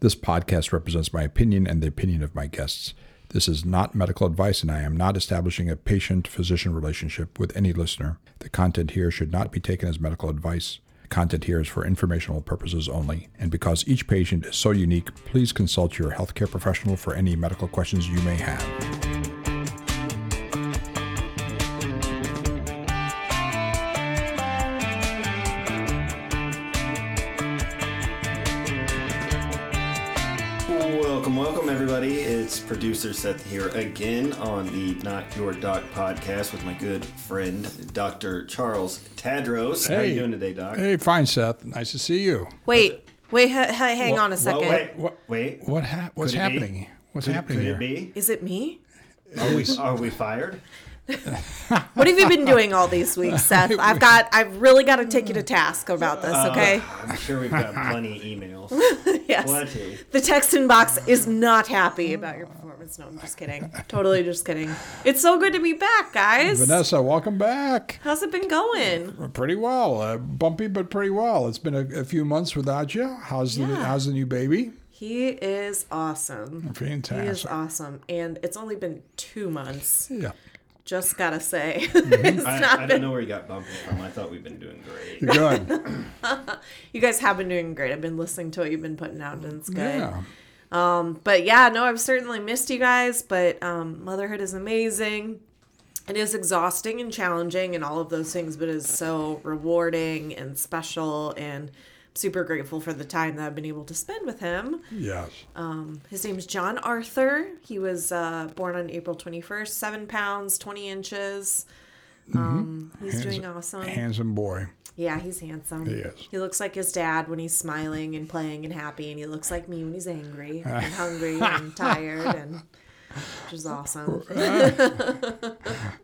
This podcast represents my opinion and the opinion of my guests. This is not medical advice, and I am not establishing a patient physician relationship with any listener. The content here should not be taken as medical advice. The content here is for informational purposes only. And because each patient is so unique, please consult your healthcare professional for any medical questions you may have. Producer Seth here again on the Not Your Doc podcast with my good friend, Dr. Charles Tadros. Hey. How are you doing today, Doc? Hey, fine, Seth. Nice to see you. Wait, wait, ha- ha- hang on a second. wait, What- wait. What ha- what's Could be? happening? What's Could, happening could here? it be? Is it me? Are we, are we fired? What have you been doing all these weeks, Seth? I've got, I've really got to take you to task about this, okay? I'm sure we've got plenty of emails. yes. Plenty. The text inbox is not happy about your performance. No, I'm just kidding. Totally just kidding. It's so good to be back, guys. Vanessa, welcome back. How's it been going? Pretty well. Uh, bumpy, but pretty well. It's been a, a few months without you. How's the Yeah. How's the new baby? He is awesome. Fantastic. He is awesome. And it's only been two months. Yeah. Just gotta say. Mm-hmm. it's I, not I been don't know where you got bumpy from. I thought we've been doing great. You're good. You guys have been doing great. I've been listening to what you've been putting out, and it's good. yeah. But yeah, no, I've certainly missed you guys. But um, motherhood is amazing. It is exhausting and challenging and all of those things, but it is so rewarding and special. And super grateful for the time that I've been able to spend with him. Yes. His name's John Arthur. He was uh, born on April 21st, seven pounds, 20 inches. Um, he's doing awesome. Handsome boy. Yeah, he's handsome. He is. He looks like his dad when he's smiling and playing and happy, and he looks like me when he's angry and hungry and tired, and which is awesome.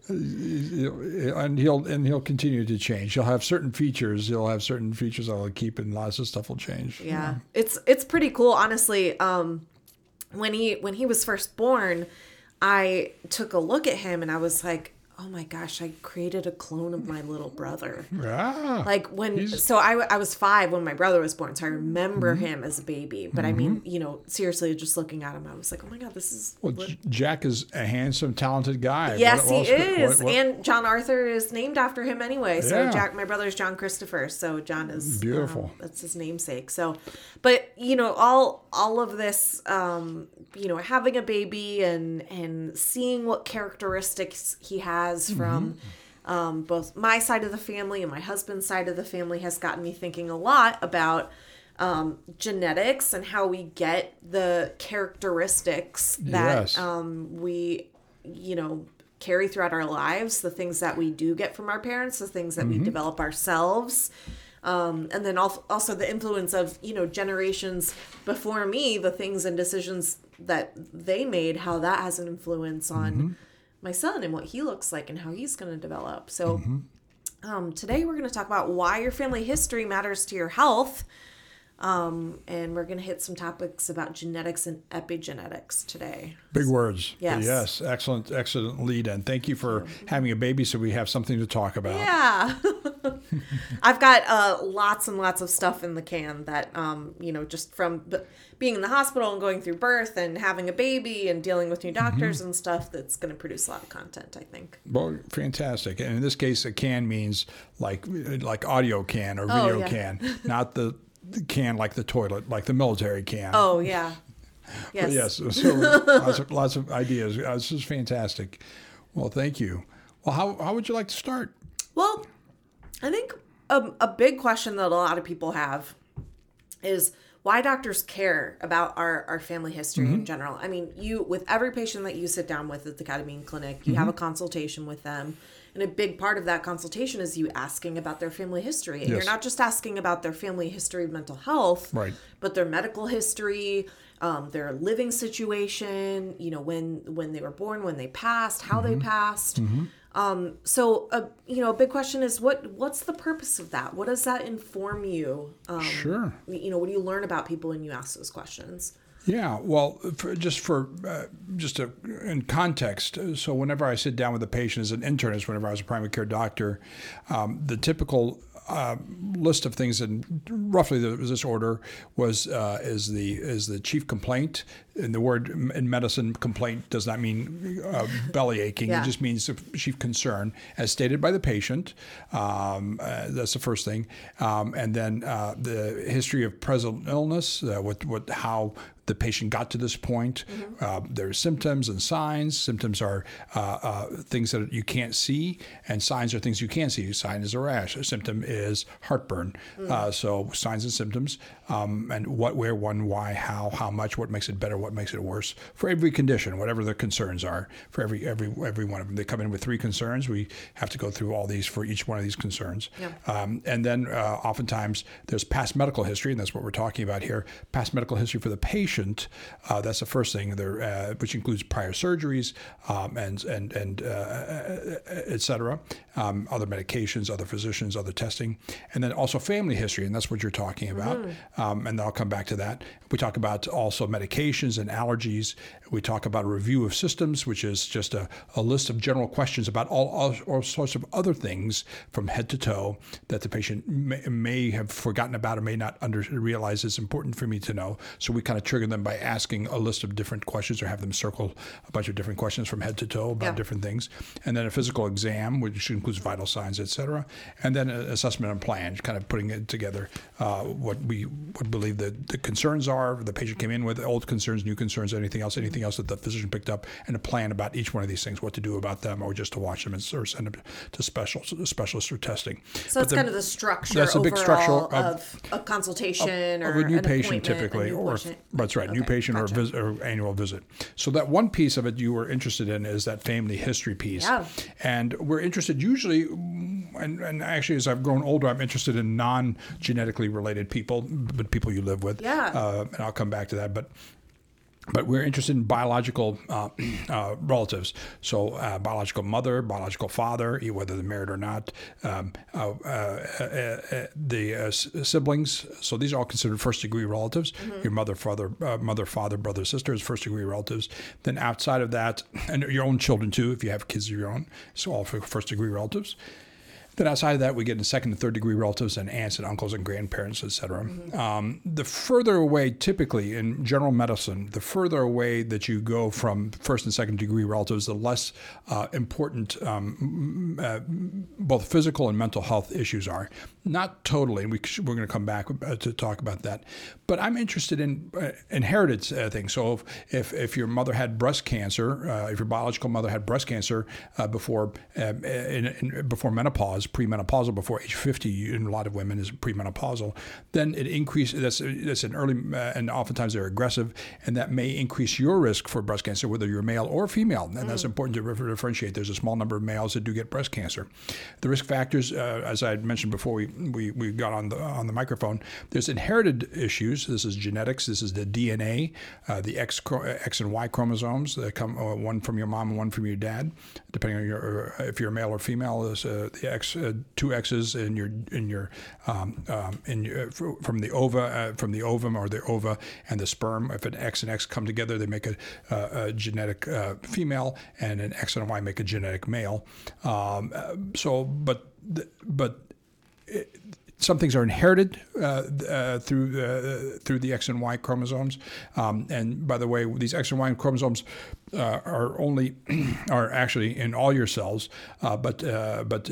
and he'll and he'll continue to change. He'll have certain features. He'll have certain features he'll keep, and lots of stuff will change. Yeah, it's it's pretty cool, honestly. Um, when he when he was first born, I took a look at him and I was like, oh my gosh, I created a clone of my little brother. Ah, like when He's- so I was five when my brother was born so i remember Mm-hmm. him as a baby but i mean you know seriously just looking at him i was like oh my god this is well, what- Jack is a handsome, talented guy. yes What- what he could- is and john arthur is named after him anyway so Yeah. jack my brother's john christopher so john is Beautiful. um, that's his namesake so but you know all all of this um you know having a baby and and seeing what characteristics he has from um, both my side of the family and my husband's side of the family has gotten me thinking a lot about um, genetics and how we get the characteristics that Yes. um, we, you know, carry throughout our lives, the things that we do get from our parents, the things that we develop ourselves. Um, and then also the influence of you know generations before me, the things and decisions that they made, how that has an influence on my son and what he looks like and how he's going to develop. So, um, today we're going to talk about why your family history matters to your health. Um, and we're going to hit some topics about genetics and epigenetics today. Big words. Yes. Yes. Excellent. Excellent lead. And thank you for having a baby, so we have something to talk about. Yeah. I've got uh, lots and lots of stuff in the can that, um, you know, just from b- being in the hospital and going through birth and having a baby and dealing with new doctors and stuff that's going to produce a lot of content, I think. Well, fantastic. And in this case, a can means like like audio can or Oh, video yeah. can, not the can like the toilet, like the military can. Oh, yeah. Yes. Yes. So lots of, lots of ideas. Uh, This is fantastic. Well, thank you. Well, how, how would you like to start? Well, I think a, a big question that a lot of people have is why doctors care about our, our family history in general. I mean, you with every patient that you sit down with at the Ketamine Clinic, you have a consultation with them. And a big part of that consultation is you asking about their family history. And Yes. you're not just asking about their family history of mental health, Right. but their medical history, um, their living situation, you know, when when they were born, when they passed, how Mm-hmm. they passed. Um, so, uh, you know, a big question is what what's the purpose of that? What does that inform you? Um, Sure. You know, what do you learn about people when you ask those questions? Yeah, well, for, just for uh, just a, in context, uh, so whenever I sit down with a patient as an internist, whenever I was a primary care doctor, um, the typical uh, list of things in roughly the, this order was uh, is the is the chief complaint. And the word in medicine complaint does not mean uh, belly aching. Yeah. It just means of chief concern, as stated by the patient. Um, uh, that's the first thing, um, and then uh, the history of present illness, uh, what what how the patient got to this point. Uh, there are symptoms and signs. Symptoms are uh, uh, things that you can't see, and signs are things you can see. A sign is a rash. A symptom is heartburn. Uh, so signs and symptoms, um, and what, where, when, why, how, how much, what makes it better, what makes it worse for every condition, whatever the concerns are. For every every every one of them, they come in with three concerns. We have to go through all these for each one of these concerns. Yeah. Um, and then uh, oftentimes there's past medical history, and that's what we're talking about here. Past medical history for the patient. Uh, that's the first thing, there, uh, which includes prior surgeries um, and and and uh, et cetera, um, other medications, other physicians, other testing, and then also family history, and that's what you're talking about. Um, and then I'll come back to that. We talk about also medications and allergies. We talk about a review of systems, which is just a, a list of general questions about all, all, all sorts of other things from head to toe that the patient may, may have forgotten about or may not under, realize is important for me to know. So we kind of trigger them by asking a list of different questions or have them circle a bunch of different questions from head to toe about Yeah. different things. And then a physical exam, which includes vital signs, et cetera. And then an assessment and plan, kind of putting it together uh, what we would believe the, the concerns are. The patient came in with old concerns, new concerns, anything else, anything else that the physician picked up, and a plan about each one of these things, what to do about them, or just to watch them and or send them to special specialists for testing. So that's the- kind of the structure that's a big structure of- of, a consultation or of a new patient typically, new or patient. that's right, new Okay, patient or, gotcha. visit, or annual visit. So that one piece of it you were interested in is that family history piece, Yeah. and we're interested usually, and, and actually as I've grown older, I'm interested in non-genetically related people, but people you live with. Yeah. uh, and I'll come back to that, but but we're interested in biological uh, uh, relatives. So, uh, biological mother, biological father, whether they're married or not, um, uh, uh, uh, uh, the uh, siblings. So, these are all considered first degree relatives. Your mother, father, uh, mother, father, brother, sister is first degree relatives. Then, outside of that, and your own children too, if you have kids of your own, so all for first degree relatives. Then outside of that, we get into second and third degree relatives and aunts and uncles and grandparents, et cetera. Um, the further away, typically in general medicine, the further away that you go from first and second degree relatives, the less uh, important um, uh, both physical and mental health issues are. Not totally, and we, sh- we're going to come back uh, to talk about that. But I'm interested in uh, inherited uh, things. So if, if, if your mother had breast cancer, uh, if your biological mother had breast cancer uh, before um, in, in, before menopause, premenopausal, before age 50, in a lot of women is premenopausal, then it increases. That's that's an early, uh, and oftentimes they're aggressive, and that may increase your risk for breast cancer, whether you're male or female. And that's important to differentiate. There's a small number of males that do get breast cancer. The risk factors, uh, as I mentioned before, we, we, we got on the on the microphone. There's inherited issues. This is genetics. This is the DNA, uh, the X X and Y chromosomes that come uh, one from your mom and one from your dad, depending on your uh, if you're male or female. Is uh, the X uh, two X's in your in your um, um, in your, from the ova uh, from the ovum or the ova and the sperm. If an X and X come together, they make a, uh, a genetic uh, female, and an X and a Y make a genetic male. Um, uh, so, but but some things are inherited uh, uh, through uh, through the X and Y chromosomes. Um, and by the way, these X and Y chromosomes uh, are only are actually in all your cells, but but.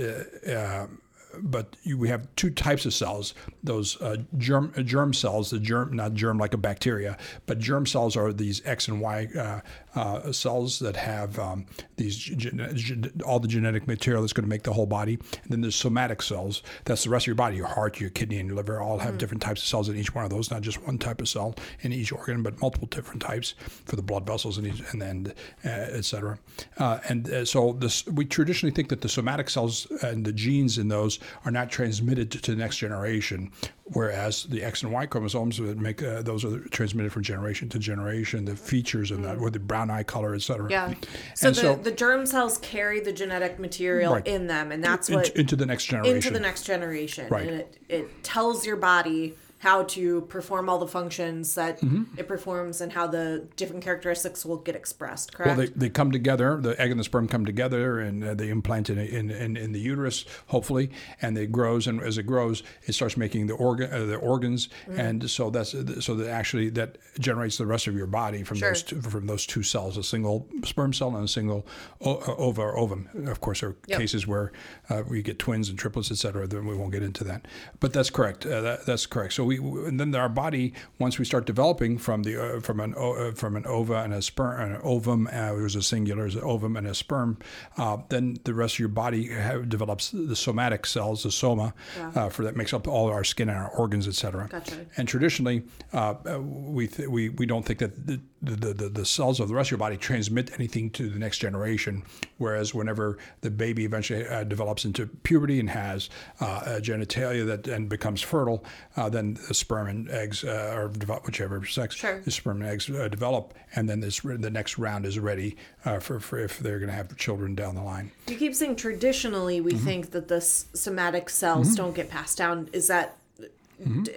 But you, we have two types of cells: those uh, germ uh, germ cells, the germ not germ like a bacteria, but germ cells are these X and Y uh, uh, cells that have um, these gen- gen- all the genetic material that's going to make the whole body. And then there's somatic cells. That's the rest of your body. Your heart, your kidney, and your liver all have different types of cells in each one of those. Not just one type of cell in each organ, but multiple different types for the blood vessels and each, and then uh, et cetera. Uh, and uh, so this we traditionally think that the somatic cells and the genes in those are not transmitted to, to the next generation, whereas the X and Y chromosomes would make uh, those are transmitted from generation to generation. The features and that, with the brown eye color, etc. Yeah. So the, the germ cells carry the genetic material Right. in them, and that's into, what into the next generation. into the next generation. Right. And it, it tells your body, how to perform all the functions that it performs and how the different characteristics will get expressed. Correct. Well, they, they come together. The egg and the sperm come together, and uh, they implant it in, in, in the uterus, hopefully, and it grows. And as it grows, it starts making the organ uh, the organs, and so that's so that actually that generates the rest of your body from Sure. those two, from those two cells, a single sperm cell and a single o- uh, ova or ovum. Of course, there are Yep. cases where uh, we get twins and triplets, et cetera. Then we won't get into that, but that's correct. Uh, that, that's correct. So we and then our body once we start developing from the uh, from an uh, from an ova and a sperm an ovum, uh, there's a singular, there's an ovum and a sperm. Uh, then the rest of your body have, develops the somatic cells, the soma, uh, for that makes up all our skin and our organs, et cetera. Gotcha. And traditionally, uh, we th- we we don't think that the, the, the, the cells of the rest of your body transmit anything to the next generation. Whereas whenever the baby eventually uh, develops into puberty and has uh, a genitalia that and becomes fertile, uh, then the sperm and eggs, uh, or develop, whichever sex, Sure. the sperm and eggs uh, develop, and then this the next round is ready uh, for, for if they're going to have children down the line. you keep saying traditionally we Mm-hmm. think that the somatic cells don't get passed down. Is that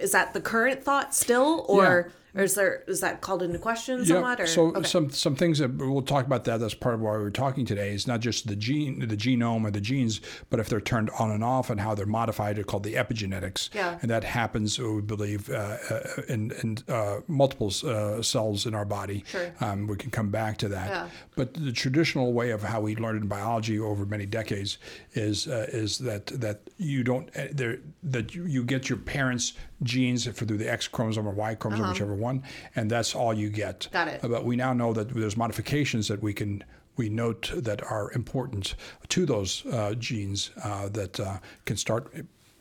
is that the current thought still, or Mm-hmm. Yeah. Or is there is that called into question somewhat? Or So okay. some some things that we'll talk about that. That's part of why we're talking today. Is not just the gene, the genome or the genes, but if they're turned on and off and how they're modified. They're called the epigenetics. Yeah. And that happens, we believe, uh, uh, in in uh, multiple uh, cells in our body. Sure. Um, we can come back to that. Yeah. But the traditional way of how we learned in biology over many decades is uh, is that that you don't uh, there that you, you get your parents' genes for through the X chromosome or Y chromosome, whichever one, and that's all you get. Uh-huh. Got it. But we now know that there's modifications that we can we note that are important to those uh, genes uh, that uh, can start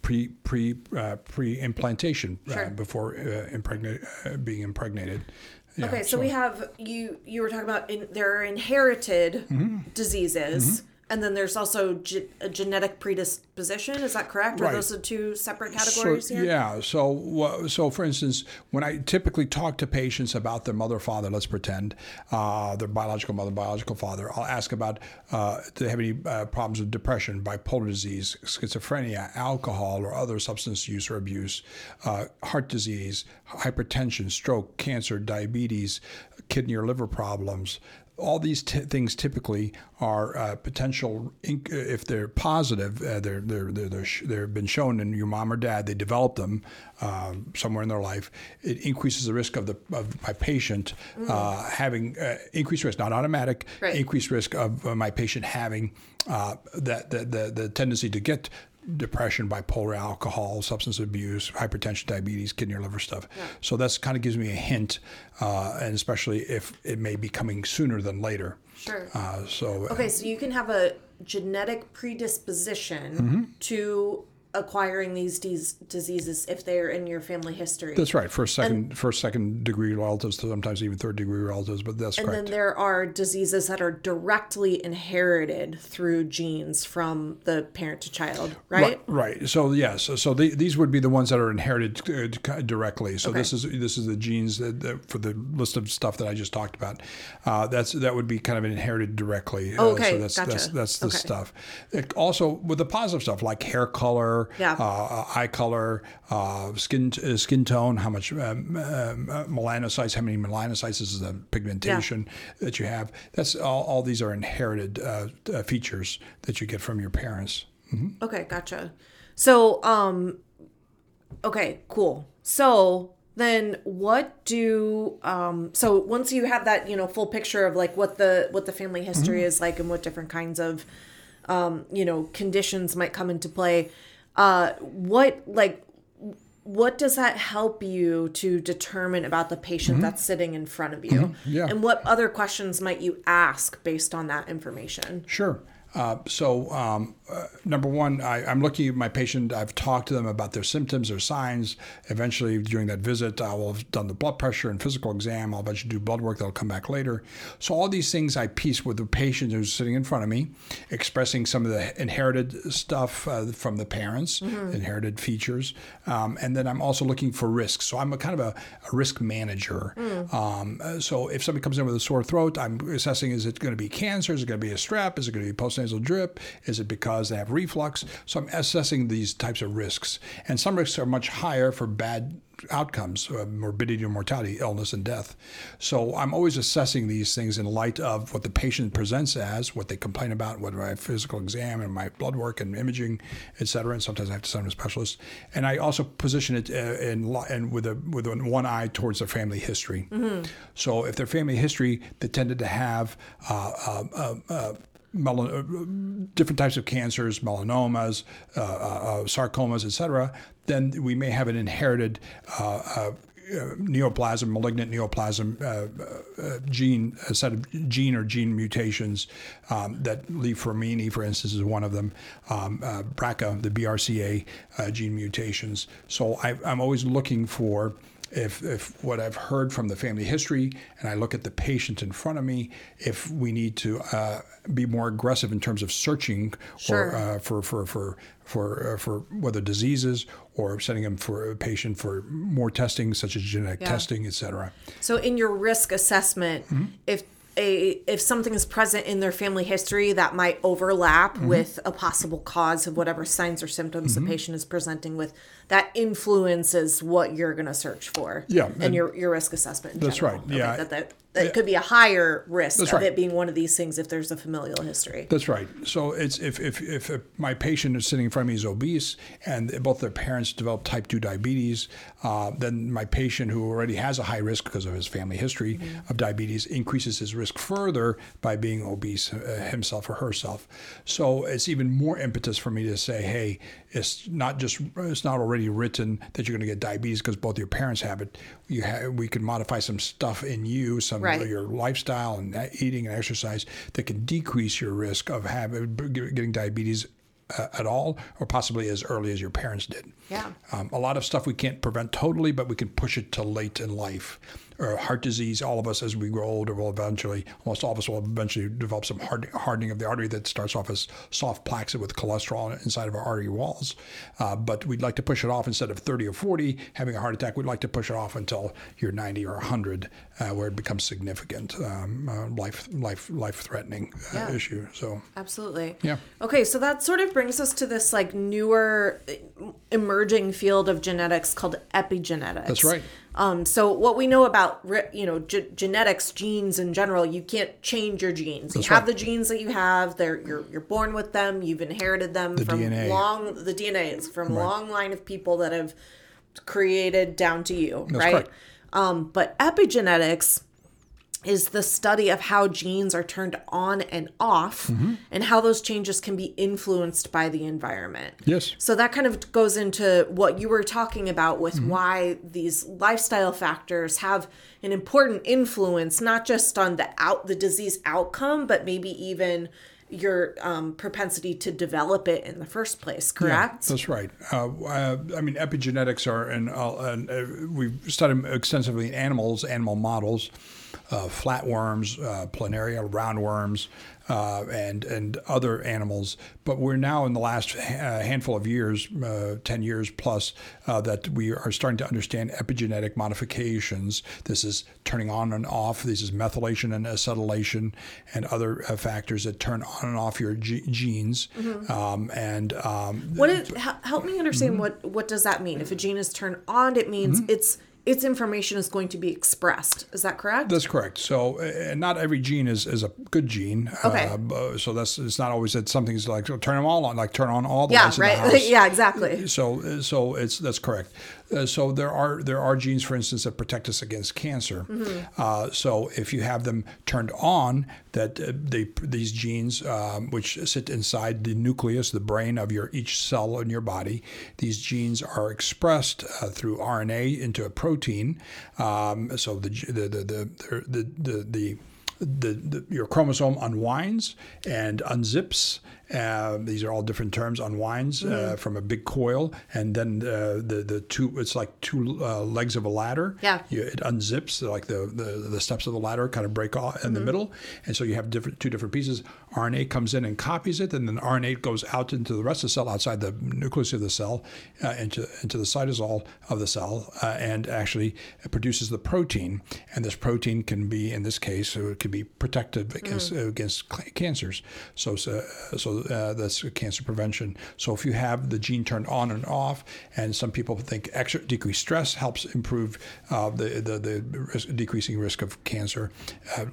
pre pre uh, pre implantation Sure. uh, before uh, impregnate, uh, being impregnated. Yeah, Okay, so, we have you. You were talking about in, there are inherited Mm-hmm. diseases, and then there's also ge- a genetic predisposition. Is that correct? Are Right. those the two separate categories so, here? Yeah. So, so for instance, when I typically talk to patients about their mother, father, let's pretend uh, their biological mother, biological father, I'll ask about uh, do they have any uh, problems with depression, bipolar disease, schizophrenia, alcohol or other substance use or abuse, uh, heart disease, hypertension, stroke, cancer, diabetes, kidney or liver problems all these t- things typically are uh, potential inc- if they're positive uh, they're, they're, they're, they're, sh- they've been shown in your mom or dad they developed them um, somewhere in their life it increases the risk of the of my patient uh, having uh, increased risk not automatic Right. increased risk of uh, my patient having uh, that the, the, the tendency to get depression, bipolar, alcohol, substance abuse, hypertension, diabetes, kidney or liver stuff. So that's kind of gives me a hint, uh, and especially if it may be coming sooner than later. Sure. Uh, so Okay, so you can have a genetic predisposition Mm-hmm. to acquiring these dis- diseases if they're in your family history. that's right. First, second, first, second degree relatives, sometimes even third degree relatives, but that's and then there are diseases that are directly inherited through genes from the parent to child, right? Right, right. So yes, so, so the, these would be the ones that are inherited uh, directly. So this is this is the genes that, that for the list of stuff that I just talked about. Uh, that's that would be kind of inherited directly. Uh, Okay, so that's gotcha. that's that's the Okay. stuff. It also with the positive stuff like hair color, Yeah. uh, eye color, uh, skin uh, skin tone, how much um, uh, melanocytes, how many melanocytes is the pigmentation that you have. That's all. All these are inherited uh, uh, features that you get from your parents. Okay, gotcha. So, um, okay, cool. So then, what do um? So once you have that, you know, full picture of like what the what the family history is like and what different kinds of, um, you know, conditions might come into play. Uh, what like what does that help you to determine about the patient that's sitting in front of you? Yeah. And what other questions might you ask based on that information? Sure. Uh, so, um, uh, number one, I, I'm looking at my patient. I've talked to them about their symptoms, their signs. Eventually, during that visit, I will have done the blood pressure and physical exam. I'll eventually do blood work that'll come back later. So, all these things I piece with the patient who's sitting in front of me, expressing some of the inherited stuff uh, from the parents, inherited features. Um, and then I'm also looking for risks. So, I'm a kind of a, a risk manager. Um, uh, so, if somebody comes in with a sore throat, I'm assessing is it going to be cancer? Is it going to be a strep? Is it going to be post nasal drip? Is it because they have reflux? So I'm assessing these types of risks. And some risks are much higher for bad outcomes, uh, morbidity or mortality, illness and death. So I'm always assessing these things in light of what the patient presents as, what they complain about, what my physical exam and my blood work and imaging, et cetera. And sometimes I have to send them to a specialist. And I also position it uh, in, in with a with one eye towards their family history. Mm-hmm. So if their family history, they tended to have uh, uh, uh, uh different types of cancers, melanomas, uh, uh, sarcomas, etc., then we may have an inherited uh, uh, neoplasm, malignant neoplasm uh, uh, gene, a set of gene or gene mutations um, that Li-Fraumeni, for instance, is one of them. Um, uh, BRCA, the BRCA uh, gene mutations. So I, I'm always looking for if, if what I've heard from the family history and I look at the patient in front of me, if we need to uh, be more aggressive in terms of searching sure. or, uh, for, for, for, for, uh, for whether diseases or sending them for a patient for more testing, such as genetic yeah. testing, et cetera. So, in your risk assessment, mm-hmm. if a if something is present in their family history that might overlap mm-hmm. with a possible cause of whatever signs or symptoms mm-hmm. the patient is presenting with that influences what you're going to search for yeah and, and your your risk assessment that's general. right okay, yeah that, that, it could be a higher risk That's of right. it being one of these things if there's a familial history. That's right. So it's if, if, if, my patient is sitting in front of me is obese and both their parents develop type 2 diabetes, uh, then my patient who already has a high risk because of his family history mm-hmm. of diabetes increases his risk further by being obese uh, himself or herself. So it's even more impetus for me to say, hey, it's not just it's not already written that you're going to get diabetes because both your parents have it. You have, we can modify some stuff in you, some right. of your lifestyle and eating and exercise that can decrease your risk of having getting diabetes uh, at all, or possibly as early as your parents did. Yeah. Um, a lot of stuff we can't prevent totally, but we can push it to late in life or heart disease, all of us as we grow older will eventually, almost all of us will eventually develop some hardening of the artery that starts off as soft plaques with cholesterol inside of our artery walls. Uh, but we'd like to push it off instead of 30 or 40 having a heart attack. We'd like to push it off until you're 90 or 100, uh, where it becomes significant, um, uh, life life life threatening uh, yeah. issue. So absolutely, yeah. Okay, so that sort of brings us to this like newer emerging field of genetics called epigenetics. That's right. Um, so what we know about you know g- genetics, genes in general, you can't change your genes. That's you have right. the genes that you have. They're you're you're born with them. You've inherited them the from DNA. long the DNA is from right. long line of people that have created down to you, That's right? Um, but epigenetics is the study of how genes are turned on and off mm-hmm. and how those changes can be influenced by the environment. Yes. So that kind of goes into what you were talking about with mm-hmm. why these lifestyle factors have an important influence not just on the out the disease outcome but maybe even your um, propensity to develop it in the first place, correct? Yeah, that's right. Uh, uh, I mean, epigenetics are, and uh, we've studied extensively in animals, animal models uh, flatworms, uh, planaria, roundworms, uh, and and other animals. But we're now in the last handful of years, uh, ten years plus, uh, that we are starting to understand epigenetic modifications. This is turning on and off. This is methylation and acetylation and other uh, factors that turn on and off your g- genes. Mm-hmm. Um, and um, what is, help me understand mm-hmm. what what does that mean? If a gene is turned on, it means mm-hmm. it's its information is going to be expressed. Is that correct? That's correct. So, uh, not every gene is, is a good gene. Okay. Uh, so that's it's not always that something's like turn them all on, like turn on all the yeah, lights right. in the house. yeah, exactly. So, so it's that's correct. Uh, so there are there are genes, for instance, that protect us against cancer. Mm-hmm. Uh, so if you have them turned on, that uh, they these genes, um, which sit inside the nucleus, the brain of your each cell in your body, these genes are expressed uh, through RNA into a protein. Um, so the the the the the, the, the the, the, your chromosome unwinds and unzips, Uh, these are all different terms. Unwinds uh, from a big coil, and then uh, the the two. It's like two uh, legs of a ladder. Yeah. You, it unzips like the, the the steps of the ladder kind of break off in the middle, and so you have different two different pieces. RNA comes in and copies it, and then RNA goes out into the rest of the cell, outside the nucleus of the cell, uh, into into the cytosol of the cell, uh, and actually produces the protein. And this protein can be, in this case, uh, it can be protective against against cancers. So so, so uh, that's cancer prevention. So if you have the gene turned on and off, and some people think extra decreased stress helps improve uh, the the, the risk, decreasing risk of cancer, uh,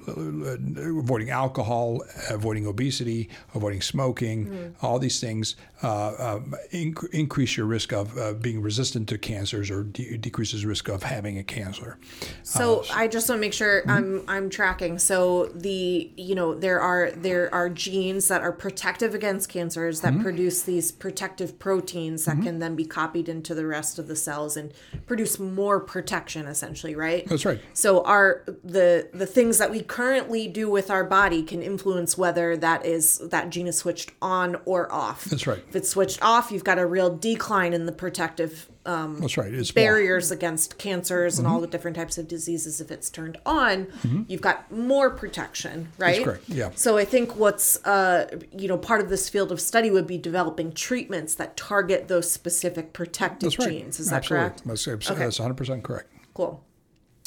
avoiding alcohol, avoiding obesity, avoiding smoking, all these things uh, um, inc- increase your risk of uh, being resistant to cancers or de- decreases risk of having a cancer. So I just want to make sure I'm I'm tracking. So the you know there are there are genes that are protective against cancers that produce these protective proteins that can then be copied into the rest of the cells and produce more protection essentially, right? That's right. So our the the things that we currently do with our body can influence whether that is that gene is switched on or off. That's right. If it's switched off, you've got a real decline in the protective um, That's right. It's more- barriers against cancers and all Mm-hmm. the different types of diseases. If it's turned on, you've got more protection, right? correct, yeah. So I think what's uh, you know part of this field of study would be developing treatments that target those specific protective right. genes. Is that Absolutely. correct? That's, that's Okay. 100% correct. Cool.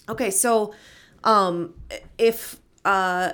Okay, so um if uh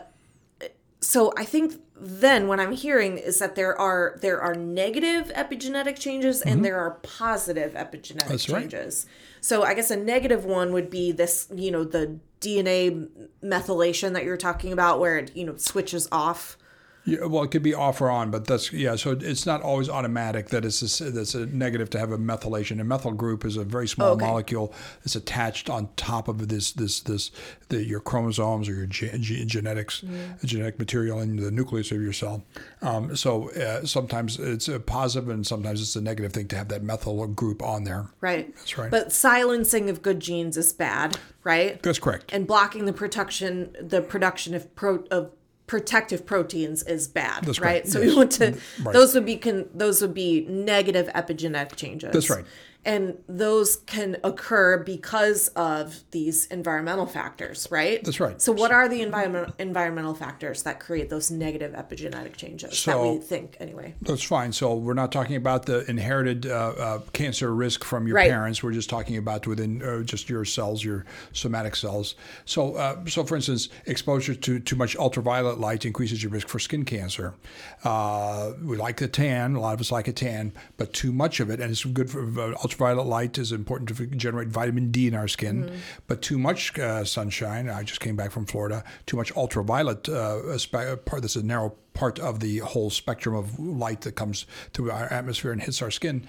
so I think then what I'm hearing is that there are there are negative epigenetic changes and there are positive epigenetic Mm-hmm. That's right. changes. So I guess a negative one would be this, you know, the DNA methylation that you're talking about where it, you know, switches off. Yeah, well, it could be off or on, but that's yeah. So it's not always automatic that it's a, that's a negative to have a methylation. A methyl group is a very small Okay. molecule that's attached on top of this this this the, your chromosomes or your ge- ge- genetics, genetic material in the nucleus of your cell. Um, so uh, sometimes it's a positive and sometimes it's a negative thing to have that methyl group on there. Right. That's right. But silencing of good genes is bad, right? That's correct. and blocking the production the production of pro of protective proteins is bad That's right right, so yes. we want to Right. those would be can those would be negative epigenetic changes That's right. And those can occur because of these environmental factors right That's right. so what are the environment environmental factors that create those negative epigenetic changes that we think anyway That's fine. So we're not talking about the inherited uh, uh, cancer risk from your Right. parents. We're just talking about within uh, just your cells, your somatic cells. So, uh, so for instance, exposure to too much ultraviolet light increases your risk for skin cancer. Uh, we like the tan. A lot of us like a tan, but too much of it, and it's good for uh, ultraviolet light is important to generate vitamin D in our skin. But too much uh, sunshine. I just came back from Florida. Too much ultraviolet uh, part. That's a narrow part of the whole spectrum of light that comes through our atmosphere and hits our skin.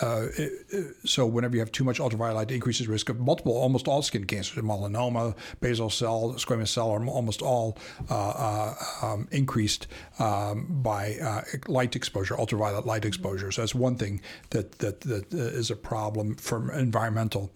Uh, it- it- so whenever you have too much ultraviolet light, it increases risk of multiple, almost all skin cancers, melanoma, basal cell, squamous cell, are almost all uh, uh, um, increased um, by uh, light exposure, ultraviolet light exposure. So that's one thing that that, that uh, is a problem for environmental.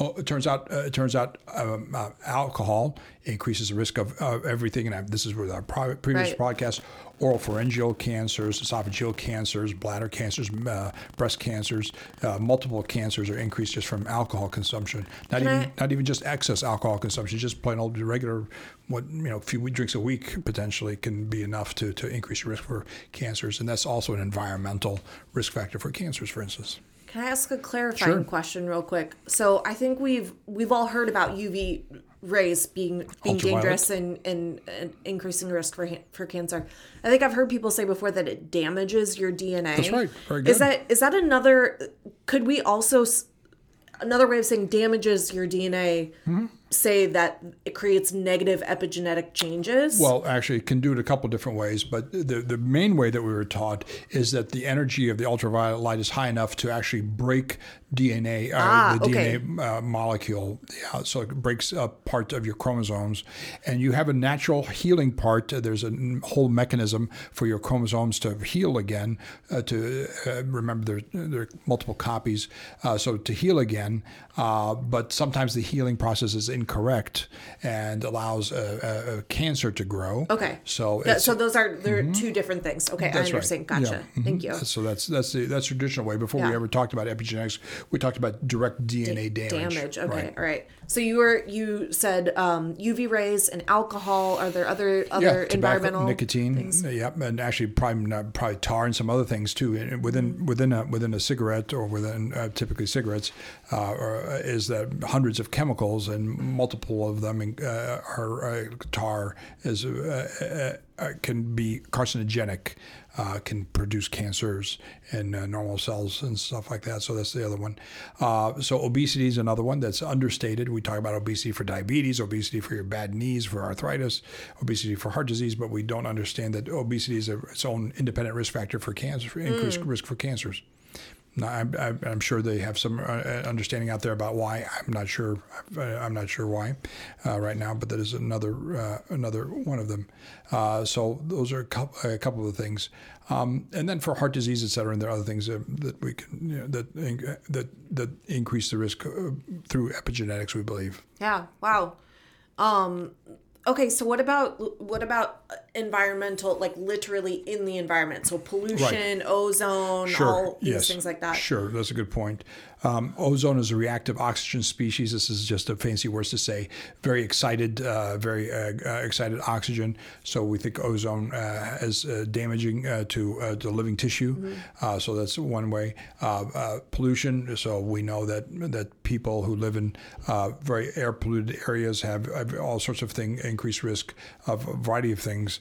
Oh, it turns out uh, it turns out um, uh, alcohol increases the risk of uh, everything, and I, this is with our pri- previous Right. podcast: oral pharyngeal cancers, esophageal cancers, bladder cancers, uh, breast cancers, uh, multiple cancers are increased just from alcohol consumption. Not Can even I- not even just excess alcohol consumption, just plain old regular, what you know, a few drinks a week potentially can be enough to to increase your risk for cancers, and that's also an environmental risk factor for cancers, for instance. Can I ask a clarifying Sure. question real quick? So I think we've we've all heard about UV rays being being dangerous and, and, and increasing risk for for cancer. I think I've heard people say before that it damages your DNA. That's right. Very good. Is that is that another? Could we also another way of saying damages your DNA? Mm-hmm. Say that it creates negative epigenetic changes. Well, actually, it can do it a couple different ways, but the, the main way that we were taught is that the energy of the ultraviolet light is high enough to actually break DNA, uh, Ah, the okay. DNA uh, molecule. Yeah, so it breaks up part of your chromosomes, and you have a natural healing part. There's a whole mechanism for your chromosomes to heal again. Uh, to uh, remember, there, there are multiple copies, uh, so to heal again. Uh, but sometimes the healing process is incorrect and allows a, a, a cancer to grow. Okay. So Yeah, it's, so those are they're mm-hmm. two different things. Okay, I That's right. understand. Yeah. Gotcha. Mm-hmm. Thank you. so that's that's the that's the traditional way. Before we ever talked about epigenetics, we talked about direct DNA damage. Damage. Okay. Right. All right. So you were you said um, UV rays and alcohol. Are there other other yeah, environmental tobacco, nicotine, things? yep, and actually probably probably tar and some other things too. Within Mm-hmm. within a within a cigarette or within uh, typically cigarettes, uh, uh, is that hundreds of chemicals and multiple of them uh, are uh, tar is uh, uh, uh, can be carcinogenic. Uh, can produce cancers in uh, normal cells and stuff like that. So that's the other one. Uh, so obesity is another one that's understated. We talk about obesity for diabetes, obesity for your bad knees, for arthritis, obesity for heart disease, but we don't understand that obesity is a, its own independent risk factor for cancer, for increased risk for cancers. I'm, I'm sure they have some uh, understanding out there about why. I'm not sure. uh, I'm not sure why uh, right now, but that is another uh, another one of them. Uh, so those are a couple, a couple of the things. Um, and then for heart disease, et cetera, and there are other things that, that we can you know, that that that increase the risk uh, through epigenetics. We believe. Yeah. Wow. Um, okay. So what about what about environmental, like literally in the environment? So pollution, ozone, all these yes. things like that. Sure, that's a good point. Um, ozone is a reactive oxygen species. This is just a fancy word to say very excited, uh, very uh, uh, excited oxygen. So we think ozone uh, is uh, damaging uh, to uh, to living tissue. Mm-hmm. Uh, so that's one way. Uh, uh, pollution. So we know that that people who live in uh, very air polluted areas have, have all sorts of thing increased risk of a variety of things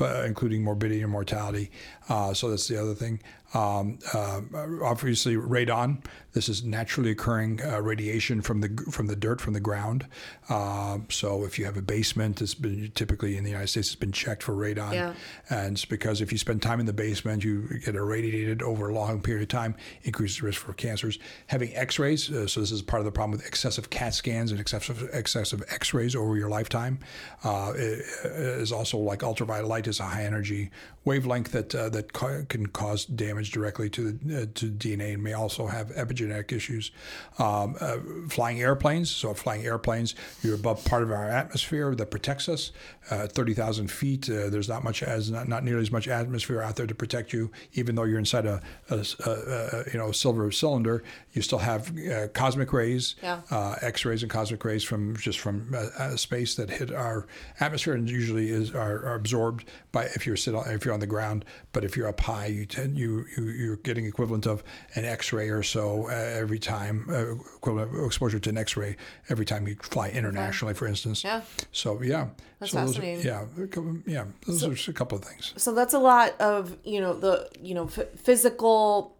including morbidity and mortality. Uh, so that's the other thing. Um, uh, obviously, radon. This is naturally occurring uh, radiation from the from the dirt from the ground. Um, so if you have a basement, it's been typically in the United States, it's been checked for radon. Yeah. And it's because if you spend time in the basement, you get irradiated over a long period of time, increases risk for cancers. Having X-rays. Uh, so this is part of the problem with excessive CAT scans and excessive excessive X-rays over your lifetime. Uh, it- it is also like ultraviolet light is a high energy wavelength that uh, that ca- can cause damage directly to the, uh, to DNA and may also have epigenetic issues. Um, uh, flying airplanes, so flying airplanes, you're above part of our atmosphere that protects us. Uh, Thirty thousand feet, uh, there's not much as not, not nearly as much atmosphere out there to protect you, even though you're inside a, a, a, a you know silver cylinder. You still have uh, cosmic rays, Yeah. uh, X-rays and cosmic rays from just from space that hit our atmosphere and usually is are, are absorbed by if you're sit on, if you're on the ground. But if you're up high, you tend you, you you're getting equivalent of an X-ray or so uh, every time uh, equivalent exposure to an X-ray every time you fly internationally, for instance. Yeah. So yeah, That's so those are- fascinating. yeah, yeah. Those are a couple of things. so that's a lot of you know the you know f- physical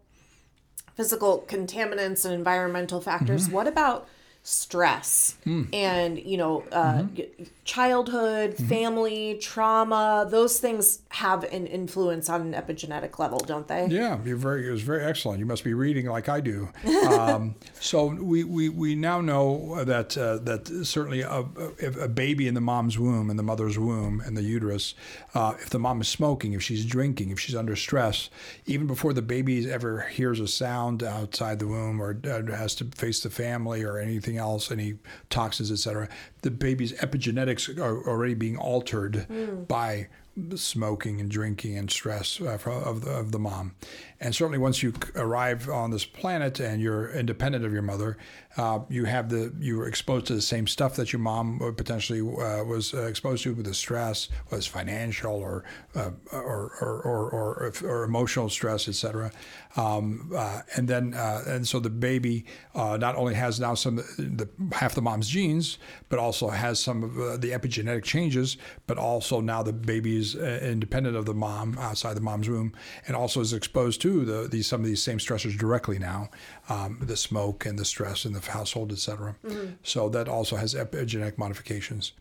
physical contaminants and environmental factors Mm-hmm. what about stress Mm. and you know uh, Mm-hmm. childhood family trauma those things have an influence on an epigenetic level don't they Yeah, you're very. It was very excellent. You must be reading like I do. Um, so we, we, we now know that uh, that certainly a, if a baby in the mom's womb, in the mother's womb, in the uterus, uh, if the mom is smoking, if she's drinking, if she's under stress, even before the baby ever hears a sound outside the womb or uh, has to face the family or anything else, any toxins, etc., the baby's epigenetics are already being altered by smoking and drinking and stress uh, of the, of the mom. And certainly, once you arrive on this planet and you're independent of your mother, uh, you have the you were exposed to the same stuff that your mom uh, potentially uh, was uh, exposed to with the stress, was financial or uh, or, or, or, or or emotional stress, etc. Um, and then and so the baby not only has now some the half the mom's genes, but also has some of the epigenetic changes, but also now the baby is independent of the mom outside the mom's womb, and also is exposed to the, these some of these same stressors directly now, um, the smoke and the stress in the household, etc. So that also has epigenetic modifications.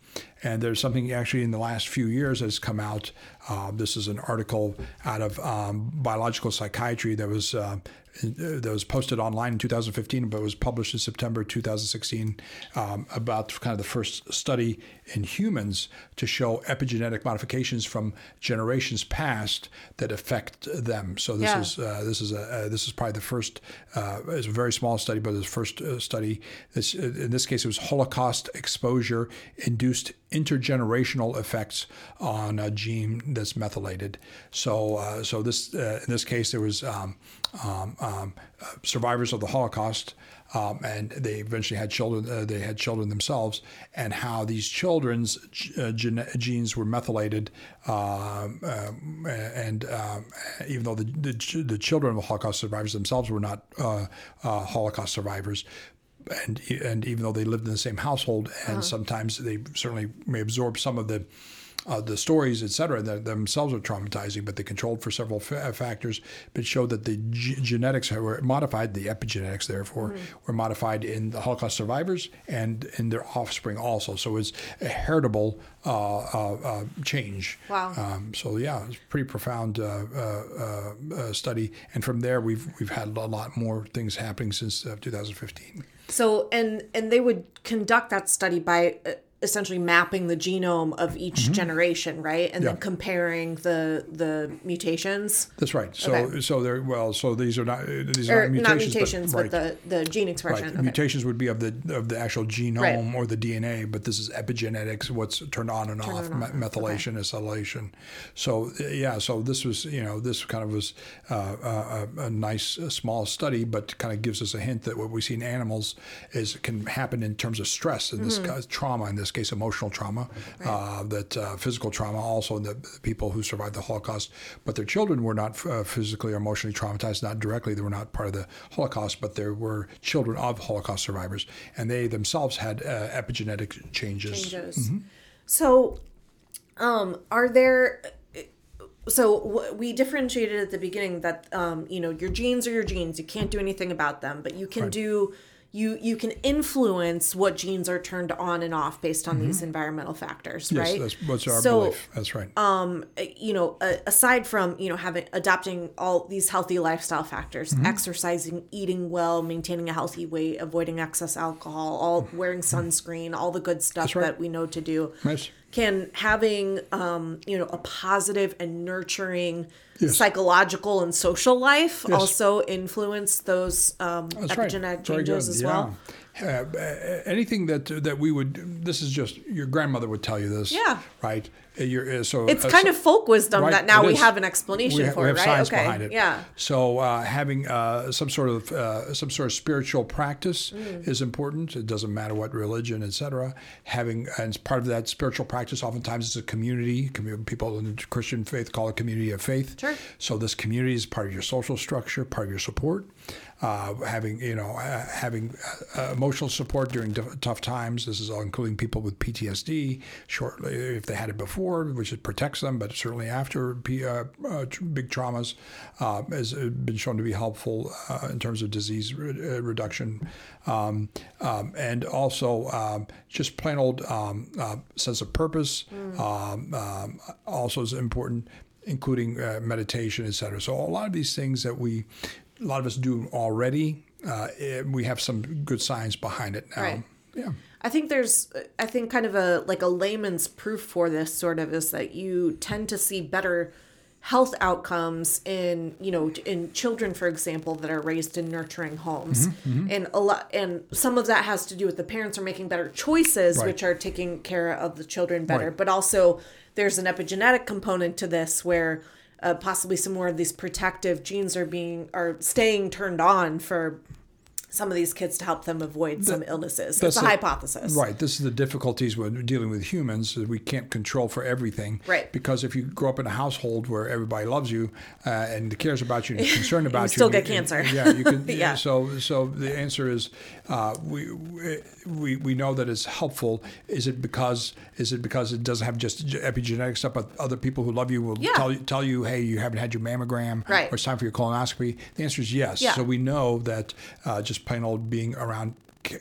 And there's something actually in the last few years that's come out. Uh, this is an article out of um, Biological Psychiatry that was uh, that was posted online in 2015, but was published in September 2016 um, about kind of the first study in humans to show epigenetic modifications from generations past that affect them. So this Yeah. is uh, this is a uh, this is probably the first. Uh, it's a very small study, but it's the first uh, study. This in this case, it was Holocaust exposure induced intergenerational effects on a gene that's methylated. So uh, so this uh, in this case, there was um, um, um, uh, survivors of the Holocaust. Um, and they eventually had children. Uh, they had children themselves, and how these children's uh, gene- genes were methylated, um, and um, even though the, the the children of the Holocaust survivors themselves were not uh, uh, Holocaust survivors, and and even though they lived in the same household, and uh-huh. sometimes they certainly may absorb some of the uh, the stories, et cetera, that themselves are traumatizing, but they controlled for several fa- factors, but showed that the g- genetics were modified, the epigenetics, therefore, were modified in the Holocaust survivors and in their offspring also. So it's a heritable uh, uh, uh, change. Wow. Um, so yeah, it's a pretty profound uh, uh, uh, uh, study, and from there we've we've had a lot more things happening since uh, 2015. So and and they would conduct that study by uh, essentially mapping the genome of each generation, right? And then Mm-hmm. Comparing the the mutations That's right. So Okay. so they're well. So these are not uh, these are not not mutations, mutations, but, right. the the gene Right. expression. Okay. Mutations would be of the of the actual genome Right. or the DNA, but this is epigenetics, what's turned on and off, and off. me- methylation, acetylation. So uh, yeah, so this was you know this kind of was uh, a, a nice uh, small study, but kind of gives us a hint that what we see in animals is can happen in terms of stress, and Mm-hmm. this trauma, in this case, emotional trauma, uh, that uh, physical trauma, also in the, the people who survived the Holocaust, but their children were not uh, physically or emotionally traumatized, not directly. They were not part of the Holocaust, but there were children of Holocaust survivors, and they themselves had uh, epigenetic changes. changes. Mm-hmm. So, um, are there? So we differentiated at the beginning that um, you know your genes are your genes. You can't do anything about them, but you can Right. do. You, you can influence what genes are turned on and off based on these environmental factors, Mm-hmm. Yes, right? that's what's our so, belief. That's right. you know, aside from you know having adopting all these healthy lifestyle factors, Mm-hmm. exercising, eating well, maintaining a healthy weight, avoiding excess alcohol, all wearing sunscreen, all the good stuff right. that we know to do. Yes. Can having um, you know a positive and nurturing Yes. psychological and social life Yes. also influence those um, right. epigenetic Very changes as yeah. well? Uh, anything that that we would this is just your grandmother would tell you this Yeah. right you're, uh, so It's uh, kind so- of folk wisdom Right, that now we is. have an explanation we, ha- for, we have right? science okay. behind it. Yeah. So uh, having uh, some sort of uh, some sort of spiritual practice Mm. is important. It doesn't matter what religion, etc. Having and as part of that spiritual practice, oftentimes it's a community. commu- People in the Christian faith call it community of faith. Sure. So this community is part of your social structure, part of your support. Uh, having you know uh, having uh, emotional support during d- tough times. This is all including people with PTSD. Shortly, if they had it before, which it protects them, but certainly after P, uh, uh, tr- big traumas, uh, has been shown to be helpful uh, in terms of disease re- uh, reduction, um, um, and also um, just plain old um, uh, sense of purpose. Um, um, also is important including uh, meditation, et cetera. So a lot of these things that we, a lot of us do already, uh, eh, we have some good science behind it now. Right. Yeah. I think there's, I think kind of a like a layman's proof for this sort of is that you tend to see better health outcomes in you know in children for example that are raised in nurturing homes Mm-hmm, and a lot and some of that has to do with the parents are making better choices Right. which are taking care of the children better Right. but also there's an epigenetic component to this where uh, possibly some more of these protective genes are being are staying turned on for some of these kids to help them avoid some illnesses. It's that's a the- hypothesis. Right. This is the difficulties with dealing with humans. We can't control for everything. Right. Because if you grow up in a household where everybody loves you uh, and cares about you and is concerned about you, you still get you- cancer. Yeah. You can. Yeah. So so the answer is uh, we, we we know that it's helpful. Is it because is it because it doesn't have just epigenetic stuff, but other people who love you will Yeah. tell you tell you, hey, you haven't had your mammogram, Right. or it's time for your colonoscopy. The answer is yes. Yeah. So we know that uh, just plain old being around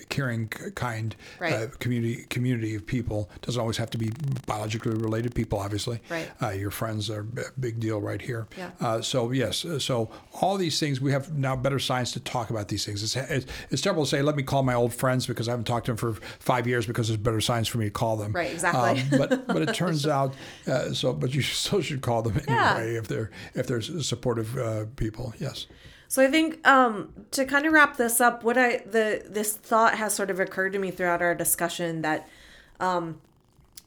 caring, kind Right. uh, community community of people. Doesn't always have to be biologically related people, obviously. Right. Uh, your friends are a big deal right here. Yeah. Uh, so yes, uh, so all these things we have now better science to talk about these things. It's, it's, it's terrible to say, let me call my old friends because I haven't talked to them for five years because there's better science for me to call them. Right, exactly. Um, but but it turns out uh, so. But you still should call them Yeah. anyway if they're if they're supportive uh, people. Yes. So I think um, to kind of wrap this up, what I the this thought has sort of occurred to me throughout our discussion that, um,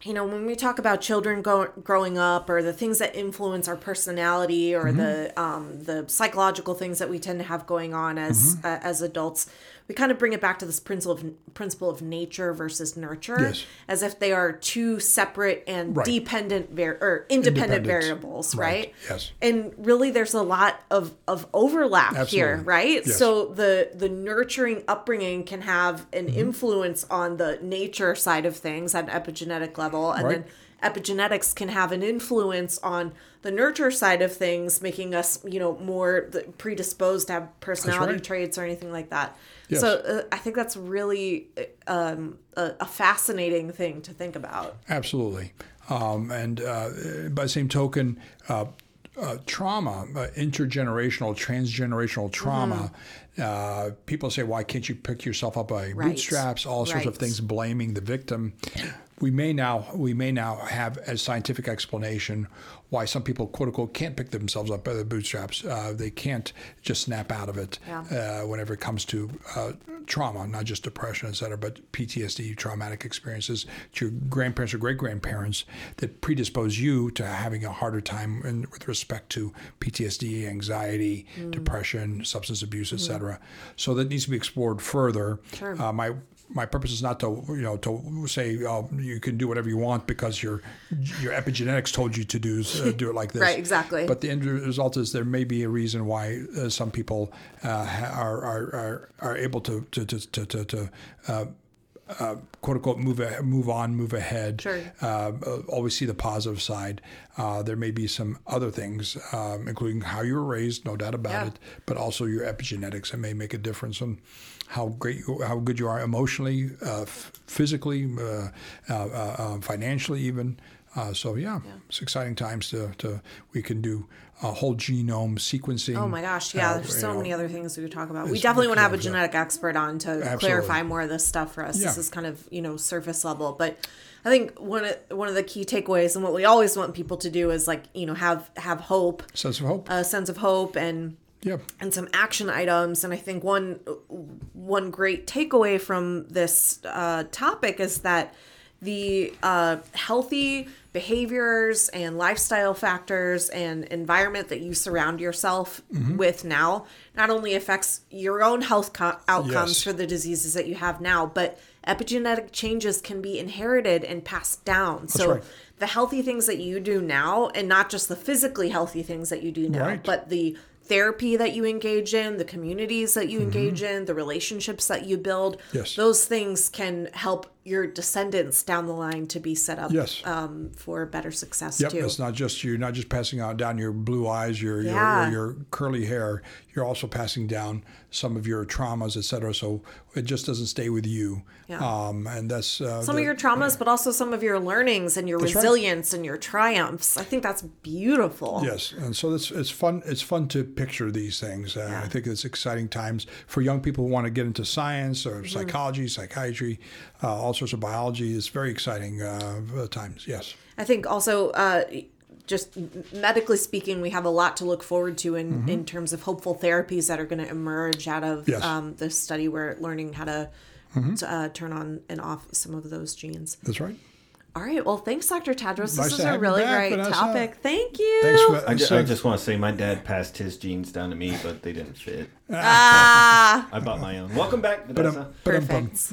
you know, when we talk about children go, growing up or the things that influence our personality or the um, the psychological things that we tend to have going on as uh, as adults, we kind of bring it back to this principle of principle of nature versus nurture, Yes. as if they are two separate and Right. dependent var- or independent, variables, Right. right? Yes. and really there's a lot of of overlap here right Yes. so the the nurturing upbringing can have an Mm-hmm. influence on the nature side of things at an epigenetic level and Right. then epigenetics can have an influence on the nurture side of things making us you know more predisposed to have personality right. traits or anything like that Yes. so uh, i think that's really um, a, a fascinating thing to think about Absolutely. Um, and uh, by the same token, uh, uh, trauma, uh, intergenerational, transgenerational trauma. Uh, people say, "Why can't you pick yourself up by Right. bootstraps?" All sorts of things, blaming the victim. We may now we may now have a scientific explanation why some people quote unquote can't pick themselves up by the bootstraps. Uh, they can't just snap out of it Yeah. uh, whenever it comes to uh, trauma, not just depression, et cetera, but PTSD, traumatic experiences to your grandparents or great grandparents that predispose you to having a harder time in, with respect to PTSD, anxiety, depression, substance abuse, et cetera. So that needs to be explored further. Sure. Uh, my my purpose is not to you know to say oh, you can do whatever you want because your your epigenetics told you to do uh, do it like this. Right, exactly. But the end result is there may be a reason why uh, some people uh, are, are are are able to to to to, to, uh, uh, quote unquote move a, move on, move ahead. Sure. Uh, uh, always see the positive side. Uh, there may be some other things, um, including how you were raised, no doubt about Yeah. it, but also your epigenetics that may make a difference on how great, you, how good you are emotionally, uh, f- physically, uh, uh, uh, uh, financially, even. Uh, so yeah, it's exciting times to, to we can do uh, whole genome sequencing. Oh my gosh, yeah, there's so know, many other things we could talk about. We definitely want to have a genetic expert on to Absolutely. clarify more of this stuff for us. This is kind of, you know, surface level, but I think one of one of the key takeaways and what we always want people to do is like, you know, have have hope, sense of hope. a sense of hope and yeah. and some action items and i think one one great takeaway from this uh, topic is that the uh, healthy behaviors and lifestyle factors and environment that you surround yourself Mm-hmm. with now not only affects your own health co- outcomes Yes. for the diseases that you have now but epigenetic changes can be inherited and passed down so right. the healthy things that you do now and not just the physically healthy things that you do now Right. but the therapy that you engage in the communities that you engage Mm-hmm. in the relationships that you build Yes. those things can help your descendants down the line to be set up Yes. um, for better success Yep, too it's not just you're not just passing out down your blue eyes, your Yeah. your, your curly hair. You're also passing down some of your traumas, et cetera. So it just doesn't stay with you. Yeah. Um, and that's uh, some the- of your traumas but also some of your learnings and your right. resilience and your triumphs i think that's beautiful Yes, and so it's it's fun. It's fun to picture these things. Uh, I think it's exciting times for young people who want to get into science or Mm-hmm. psychology, psychiatry, uh, all sorts of biology. It's very exciting uh, times. Yes. I think also, uh, just medically speaking, we have a lot to look forward to in, in terms of hopeful therapies that are going to emerge out of Mm-hmm. Yes. Mm-hmm. um, this study. We're learning how to, to uh, turn on and off some of those genes. That's right. All right. Well, thanks, Dr. Tadros. Nice This to is a really back, great Vanessa. topic. Thank you. Thanks for I, ju- so- I just want to say my dad passed his jeans down to me, but they didn't fit. Ah, I bought my own. Welcome back, Vanessa. Perfect.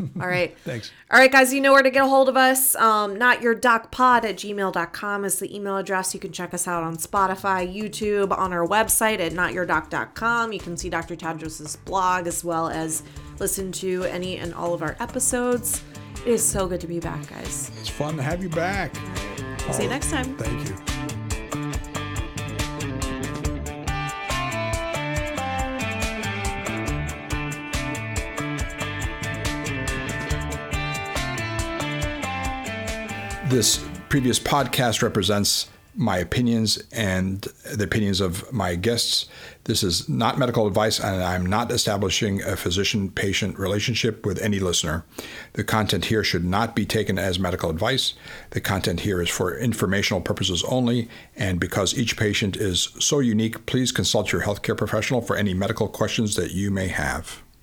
All right. Thanks. All right, guys, you know where to get a hold of us. Um, not your pod at gmail.com is the email address. You can check us out on Spotify, YouTube, on our website at notyourdoc.com. You can see Dr. Tadros' blog as well as listen to any and all of our episodes. It is so good to be back, guys. It's fun to have you back. See you next time. Thank you. This previous podcast represents my opinions and the opinions of my guests. This is not medical advice, and I'm not establishing a physician patient relationship with any listener. The content here should not be taken as medical advice. The content here is for informational purposes only, and because each patient is so unique, please consult your healthcare professional for any medical questions that you may have.